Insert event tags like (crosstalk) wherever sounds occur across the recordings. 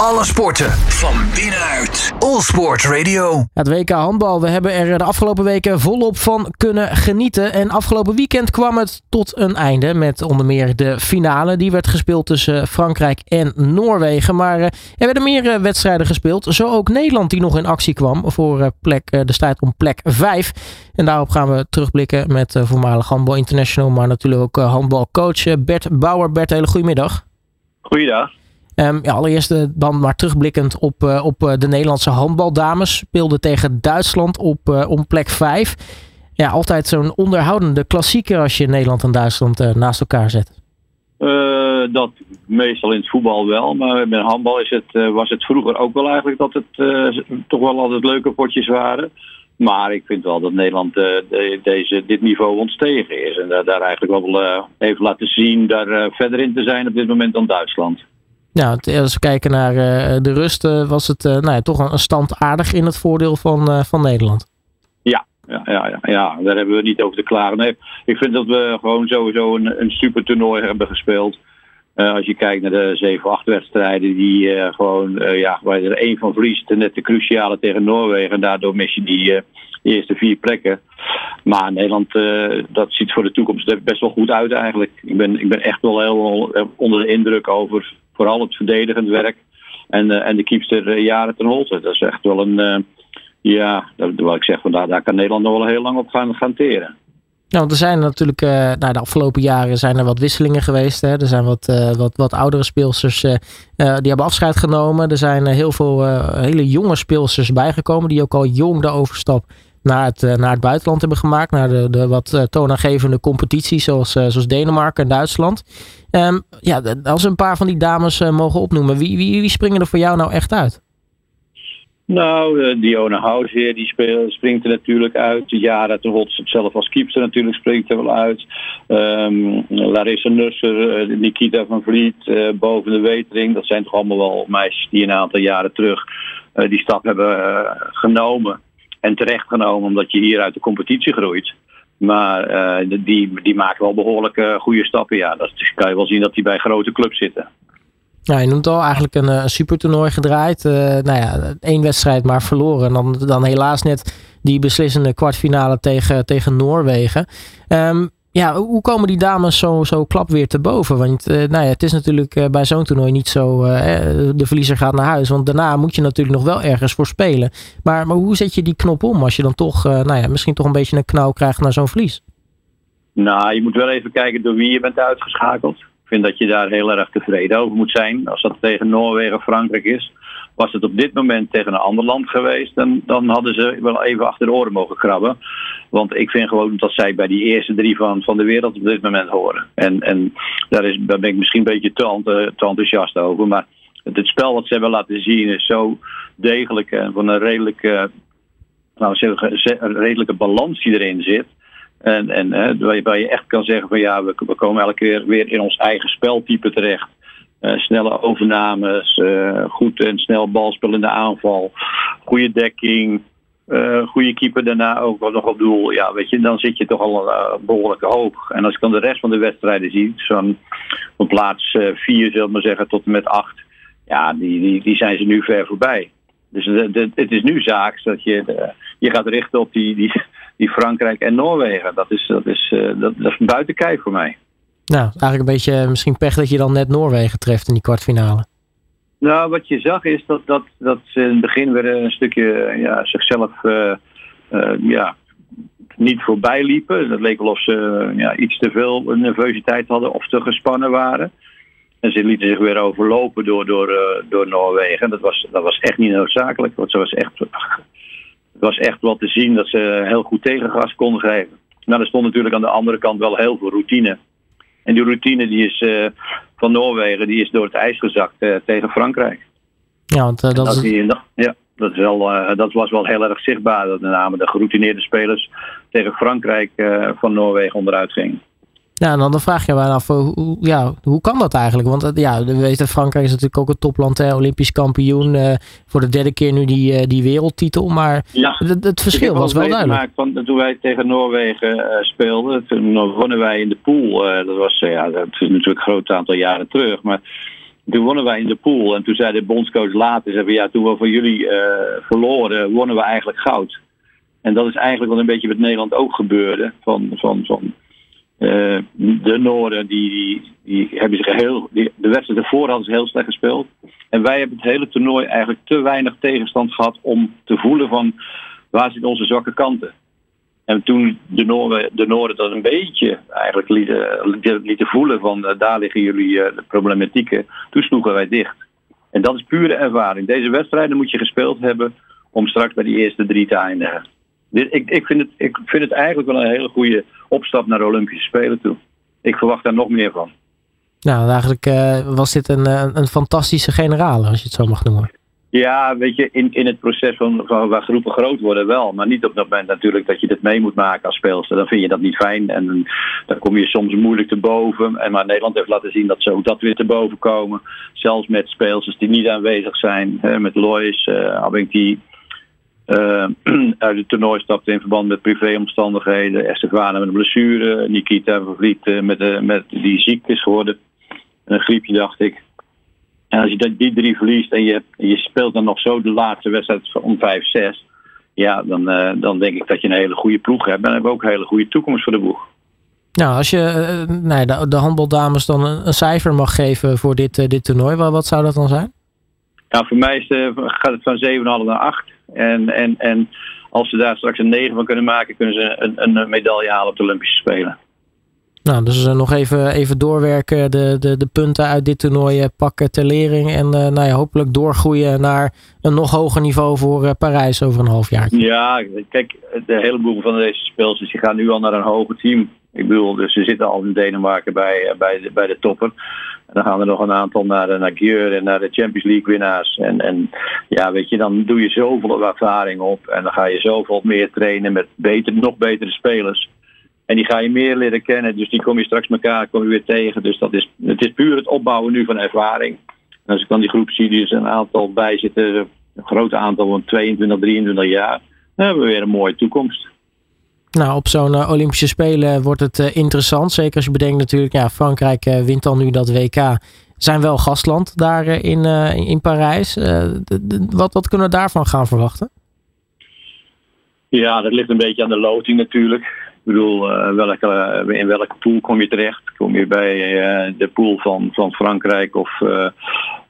Alle sporten van binnenuit. All Sport Radio. Het WK handbal, we hebben er de afgelopen weken volop van kunnen genieten. En afgelopen weekend kwam het tot een einde met onder meer de finale. Die werd gespeeld tussen Frankrijk en Noorwegen. Maar er werden meer wedstrijden gespeeld. Zo ook Nederland die nog in actie kwam voor plek, de strijd om plek 5. En daarop gaan we terugblikken met voormalig handbal international. Maar natuurlijk ook handbalcoach Bert Bauer. Bert, hele goedemiddag. Goeiedag. Ja, allereerst uh, dan maar terugblikkend op, uh, op uh, de Nederlandse handbaldames. Speelden tegen Duitsland op om plek 5. Ja, altijd zo'n onderhoudende klassieker als je Nederland en Duitsland naast elkaar zet. dat meestal in het voetbal wel, maar bij handbal is het, was het vroeger ook wel eigenlijk dat het toch wel altijd leuke potjes waren. Maar ik vind wel dat Nederland de, deze, dit niveau ontstegen is. En daar eigenlijk wel even laten zien daar verder in te zijn op dit moment dan Duitsland. Ja, als we kijken naar uh, de rust, uh, was het uh, nou ja, toch een stand aardig in het voordeel van, van Nederland. Ja, ja, ja, ja, ja, daar hebben we niet over te klagen. Nee, ik vind dat we gewoon sowieso een, een super toernooi hebben gespeeld. als je kijkt naar de 7-8 wedstrijden, die gewoon, ja, waar je er één van verliest, net de cruciale tegen Noorwegen. En daardoor mis je die eerste vier plekken. Maar Nederland, dat ziet voor de toekomst best wel goed uit eigenlijk. Ik ben, ik ben echt wel heel onder de indruk over vooral het verdedigend werk. En, uh, en de keepster uh, jaren ten holte. Dat is echt wel een. Uh, ja, dat wil ik zeg, daar, kan Nederland nog wel heel lang op gaan, gaan teren. Nou, er zijn natuurlijk, nou, de afgelopen jaren zijn er wat wisselingen geweest. Hè. Er zijn wat, wat, wat oudere speelsters die hebben afscheid genomen. Er zijn heel veel hele jonge speelsters bijgekomen die ook al jong de overstap naar het, naar het buitenland hebben gemaakt. Naar de, de wat toonaangevende competities zoals, zoals Denemarken en Duitsland. Um, ja, als we een paar van die dames mogen opnoemen, wie, wie, wie, springen er voor jou nou echt uit? Nou, uh, Dione die speel, springt er natuurlijk uit. Jara de Hots zelf als keeper natuurlijk springt er wel uit. Um, Larissa Nusser, Nikita van Vliet, boven de Wetering. Dat zijn toch allemaal wel meisjes die een aantal jaren terug die stap hebben genomen. En terecht genomen omdat je hier uit de competitie groeit. Maar uh, die, die maken wel behoorlijk uh, goede stappen. Ja, dat kan je wel zien dat die bij grote clubs zitten. Ja, je noemt al eigenlijk een, een supertoernooi gedraaid. Uh, nou ja, één wedstrijd maar verloren. En dan, dan helaas net die beslissende kwartfinale tegen, tegen Noorwegen. Um, ja, hoe komen die dames zo, zo klap weer te boven? Want uh, nou ja, het is natuurlijk uh, bij zo'n toernooi niet zo, uh, de verliezer gaat naar huis. Want daarna moet je natuurlijk nog wel ergens voor spelen. Maar, maar hoe zet je die knop om als je dan toch, nou ja, misschien toch een beetje een knauw krijgt naar zo'n verlies? Nou, je moet wel even kijken door wie je bent uitgeschakeld. Ik vind dat je daar heel erg tevreden over moet zijn. Als dat tegen Noorwegen, Frankrijk is. Was het op dit moment tegen een ander land geweest, dan, dan hadden ze wel even achter de oren mogen krabben. Want ik vind gewoon dat zij bij die eerste drie van, van de wereld op dit moment horen. En, en daar, is, daar ben ik misschien een beetje te, te enthousiast over. Maar het, spel wat ze hebben laten zien is zo degelijk en van een redelijke, nou, een redelijke balans die erin zit. En, en hè, waar, je, echt kan zeggen van ja, we, we komen elke keer weer in ons eigen speltype terecht. Uh, snelle overnames, uh, goed en snel balspel in de aanval, goede dekking, uh, goede keeper daarna ook nog op doel. Ja, weet je, dan zit je toch al behoorlijk hoog. En als ik dan de rest van de wedstrijden zie, zo'n van plaats 4, zullen we zeggen, tot en met 8, ja, die, die, die zijn ze nu ver voorbij. Dus het is nu zaak dat je je gaat richten op die, die, die Frankrijk en Noorwegen. Dat is, dat is, dat, dat is buiten kijf voor mij. Nou, eigenlijk een beetje misschien pech dat je dan net Noorwegen treft in die kwartfinale. Nou, wat je zag is dat, dat, dat ze in het begin weer een stukje ja, zichzelf uh, uh, ja, niet voorbij liepen. Het leek wel of ze ja, iets te veel nervositeit hadden of te gespannen waren. En ze lieten zich weer overlopen door, door, uh, door Noorwegen. Dat was, dat was echt niet noodzakelijk. Want ze was echt, het was echt wel te zien dat ze heel goed tegengas konden geven. Maar er stond natuurlijk aan de andere kant wel heel veel routine. En die routine die is, uh, van Noorwegen die is door het ijs gezakt uh, tegen Frankrijk. Ja, want uh, dat, dat, is... Die, ja, dat, is wel, dat was wel heel erg zichtbaar. Dat met name de geroutineerde spelers tegen Frankrijk van Noorwegen onderuit gingen. Ja, en dan vraag je je af, eh, hoe, ja, hoe kan dat eigenlijk? Want eh, ja, we weten, Frankrijk is natuurlijk ook een topland, hè, Olympisch kampioen. Uh, voor de derde keer nu die, die wereldtitel. Maar ja, het, het verschil was wel duidelijk. Van, toen wij tegen Noorwegen speelden, toen wonnen wij in de pool. dat, was, ja, dat is natuurlijk een groot aantal jaren terug. Maar Toen wonnen wij in de pool. En toen zei de bondscoach later, zei, ja, toen we van jullie verloren, wonnen we eigenlijk goud. En dat is eigenlijk wat een beetje met Nederland ook gebeurde. Van, van, van uh, de Noorden die, die hebben zich heel. De wedstrijd ervoor hadden ze heel slecht gespeeld. En wij hebben het hele toernooi eigenlijk te weinig tegenstand gehad om te voelen van waar zitten onze zwakke kanten. En toen de Noorden, de Noorden dat een beetje eigenlijk lieten, lieten voelen van uh, daar liggen jullie de problematieken, toen sloegen wij dicht. En dat is pure ervaring. Deze wedstrijden moet je gespeeld hebben om straks bij die eerste drie te eindigen. Dit, ik, ik, vind het, ik vind het eigenlijk wel een hele goede opstap naar de Olympische Spelen toe. Ik verwacht daar nog meer van. Nou, eigenlijk uh, was dit een, een fantastische generale, als je het zo mag noemen. Ja, weet je, in, in het proces van, van waar groepen groot worden wel. Maar niet op dat moment natuurlijk dat je dit mee moet maken als speelster. Dan vind je dat niet fijn. En dan kom je soms moeilijk te boven. En maar Nederland heeft laten zien dat ze ook dat weer te boven komen. Zelfs met speelsters die niet aanwezig zijn. Hè, met Lois, uh, uh, (clears throat) uit het toernooi stapte in verband met privéomstandigheden. Estefana met een blessure. Nikita Vervliet uh, met, uh, met, die ziek is geworden. Een griepje, dacht ik. En als je die drie verliest en je, je speelt dan nog zo de laatste wedstrijd om 5-6. Ja, dan, dan denk ik dat je een hele goede ploeg hebt. En dan hebben we ook een hele goede toekomst voor de boeg. Nou, als je nee, de, de handbaldames dan een, een, cijfer mag geven voor dit, dit toernooi, wat, wat zou dat dan zijn? Nou, voor mij is, gaat het van 7,5 naar 8. En, en, en als ze daar straks een 9 van kunnen maken, kunnen ze een, een medaille halen op de Olympische Spelen. Nou, dus nog even, even doorwerken, de, de, de punten uit dit toernooi eh, pakken ter lering. En uh, nou ja, hopelijk doorgroeien naar een nog hoger niveau voor uh, Parijs over een half jaar. Ja, kijk, de heleboel van deze speelsters die gaan nu al naar een hoger team. Ik bedoel, dus ze zitten al in Denemarken bij, bij, de, bij de topper. En dan gaan er nog een aantal naar, naar Gieur en naar de Champions League winnaars. En, en ja, weet je, dan doe je zoveel ervaring op. En dan ga je zoveel meer trainen met beter, nog betere spelers. En die ga je meer leren kennen. Dus die kom je straks elkaar kom je weer tegen. Dus dat is, het is puur het opbouwen nu van ervaring. En als ik dan die groep zie, die is een aantal bij zitten. Een groot aantal van 22, 23 jaar. Dan hebben we weer een mooie toekomst. Nou, op zo'n uh, Olympische Spelen wordt het uh, interessant. Zeker als je bedenkt natuurlijk, ja, Frankrijk uh, wint dan nu dat WK. Zijn wel gastland daar in, in Parijs. Wat, wat kunnen we daarvan gaan verwachten? Ja, dat ligt een beetje aan de loting natuurlijk. Ik bedoel, in welke pool kom je terecht? Kom je bij de pool van, van Frankrijk of,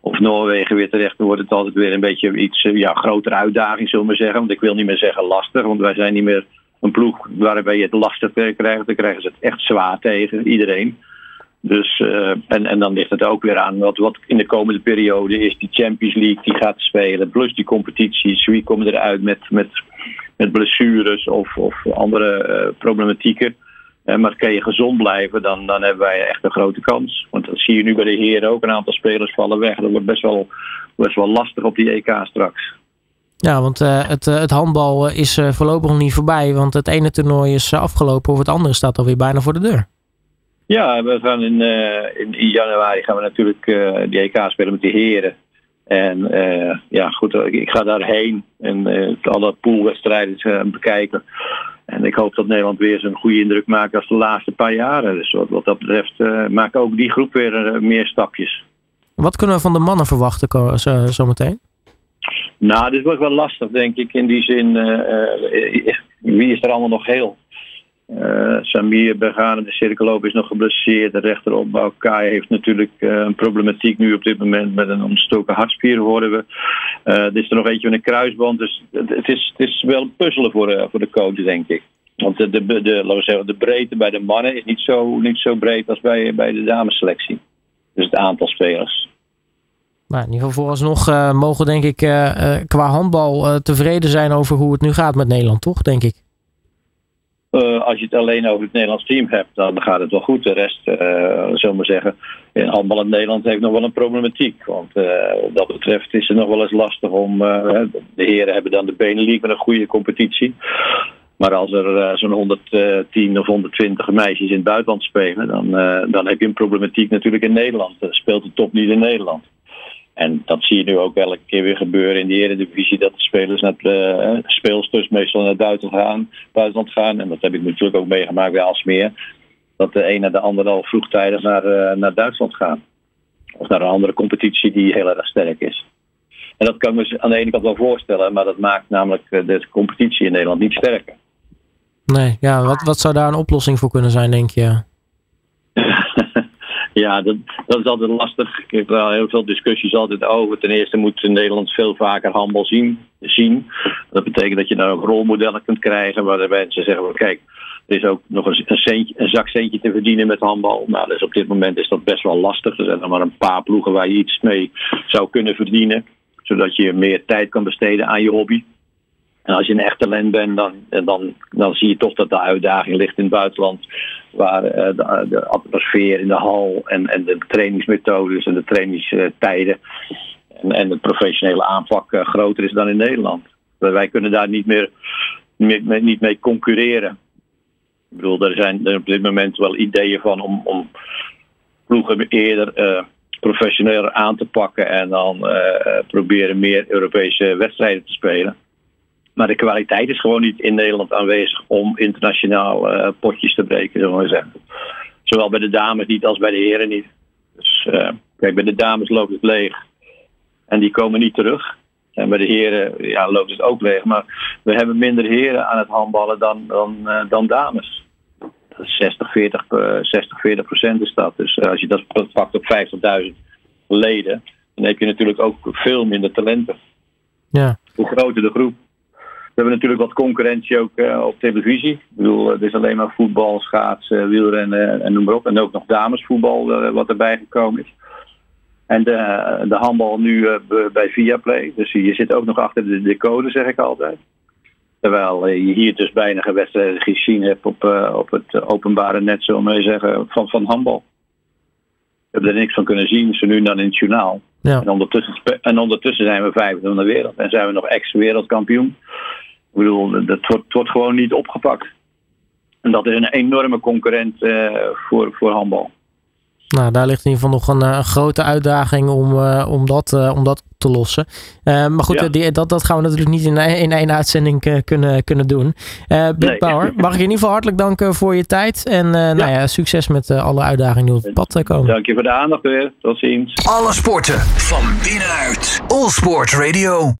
of Noorwegen weer terecht? Dan wordt het altijd weer een beetje iets ja, grotere uitdaging, zullen we zeggen. Want ik wil niet meer zeggen lastig, want wij zijn niet meer een ploeg waarbij je het lastig krijgt. Dan krijgen ze het echt zwaar tegen, iedereen. Dus, uh, en, en dan ligt het ook weer aan wat, wat in de komende periode is. Die Champions League die gaat spelen, plus die competities. Wie komen eruit met, met, met blessures of, of andere uh, problematieken. Uh, maar kan je gezond blijven, dan, dan hebben wij echt een grote kans. Want dat zie je nu bij de heren ook. Een aantal spelers vallen weg. Dat wordt best wel, best wel lastig op die EK straks. Ja, want uh, het, uh, het handbal is uh, voorlopig nog niet voorbij. Want het ene toernooi is afgelopen of het andere staat alweer bijna voor de deur. Ja, we gaan in, in, in, januari gaan we natuurlijk die EK spelen met de heren. En ja, goed, ik ga daarheen en alle poolwedstrijden bekijken. En ik hoop dat Nederland weer zo'n goede indruk maakt als de laatste paar jaren. Dus wat, wat dat betreft maken ook die groep weer meer stapjes. Wat kunnen we van de mannen verwachten zometeen? Zo nou, dit wordt wel lastig, denk ik. In die zin, uh, wie is er allemaal nog heel? Samir Bergane, de cirkelloop, is nog geblesseerd. De rechteropbouw, Kai heeft natuurlijk een problematiek nu op dit moment met een ontstoken hartspier, horen we. Uh, er is er nog eentje met een kruisband. Dus het is, het is wel puzzelen voor, voor de coach, denk ik. Want de, de, de, breedte bij de mannen is niet zo, zo breed als bij, bij de damesselectie. Dus het aantal spelers. Maar in ieder geval vooralsnog uh, mogen denk ik uh, uh, qua handbal tevreden zijn over hoe het nu gaat met Nederland, toch? Denk ik. als je het alleen over het Nederlands team hebt, dan gaat het wel goed. De rest, zullen we zeggen, in handbal in Nederland heeft nog wel een problematiek. Want wat dat betreft is het nog wel eens lastig om... de heren hebben dan de Benelux met een goede competitie. Maar als er zo'n 110 of 120 meisjes in het buitenland spelen, dan, dan heb je een problematiek natuurlijk in Nederland. speelt de top niet in Nederland. En dat zie je nu ook elke keer weer gebeuren in de Eredivisie. Dat de spelers naar uh, speelsters meestal naar Duitsland gaan, buitenland gaan. En dat heb ik natuurlijk ook meegemaakt bij Alsmeer. Dat de een naar de ander al vroegtijdig naar, uh, naar Duitsland gaan. Of naar een andere competitie die heel erg sterk is. En dat kan ik me aan de ene kant wel voorstellen, maar dat maakt namelijk de competitie in Nederland niet sterker. Nee, ja, wat, wat zou daar een oplossing voor kunnen zijn, denk je? Ja, dat, dat is altijd lastig. Ik heb wel heel veel discussies altijd over. Ten eerste moet Nederland veel vaker handbal zien. zien. Dat betekent dat je daar ook rolmodellen kunt krijgen waar mensen zeggen: kijk, er is ook nog een, centje, een zakcentje te verdienen met handbal. Nou, dus op dit moment is dat best wel lastig. Er zijn er maar een paar ploegen waar je iets mee zou kunnen verdienen. Zodat je meer tijd kan besteden aan je hobby. En als je een echt talent bent, dan, dan, dan zie je toch dat de uitdaging ligt in het buitenland. Waar uh, de, de, atmosfeer in de hal en, en de trainingsmethodes en de trainingstijden en, en de professionele aanpak uh, groter is dan in Nederland. Wij kunnen daar niet meer, meer, niet mee concurreren. Ik bedoel, er zijn er op dit moment wel ideeën van om, om ploegen eerder uh, professioneler aan te pakken en dan proberen meer Europese wedstrijden te spelen. Maar de kwaliteit is gewoon niet in Nederland aanwezig om internationaal uh, potjes te breken, zullen we zeggen. Zowel bij de dames niet als bij de heren niet. Dus uh, kijk, bij de dames loopt het leeg. En die komen niet terug. En bij de heren ja, loopt het ook leeg. Maar we hebben minder heren aan het handballen dan, dan, uh, dan dames. 60, 40, 60, 40 procent is dat. Dus als je dat pakt op 50.000 leden, dan heb je natuurlijk ook veel minder talenten. Ja. Hoe groter de groep. We hebben natuurlijk wat concurrentie ook uh, op televisie. Ik bedoel, het is alleen maar voetbal, schaatsen, wielrennen en noem maar op. En ook nog damesvoetbal uh, wat erbij gekomen is. En de, de handbal nu bij Viaplay. Dus je zit ook nog achter de decode, zeg ik altijd. Terwijl je hier dus bijna wedstrijden gezien hebt op, op het openbare net, zullen we zeggen, van, van handbal. We hebben er niks van kunnen zien, ze nu dan in het journaal. Ja. En, ondertussen, en ondertussen zijn we vijfde van de wereld. En zijn we nog ex-wereldkampioen. Ik bedoel, dat wordt, wordt, gewoon niet opgepakt. En dat is een enorme concurrent uh, voor, voor handbal. Nou, daar ligt in ieder geval nog een, een grote uitdaging om, uh, om, dat, uh, om dat te lossen. Uh, maar goed, ja. die, dat, dat gaan we natuurlijk niet in, in één uitzending kunnen, kunnen doen. Big nee. Power, (laughs) mag ik je in ieder geval hartelijk danken voor je tijd. En ja. nou ja, succes met alle uitdagingen die op het pad komen. Dank je voor de aandacht weer. Tot ziens. Alle sporten van binnenuit. All Sport Radio.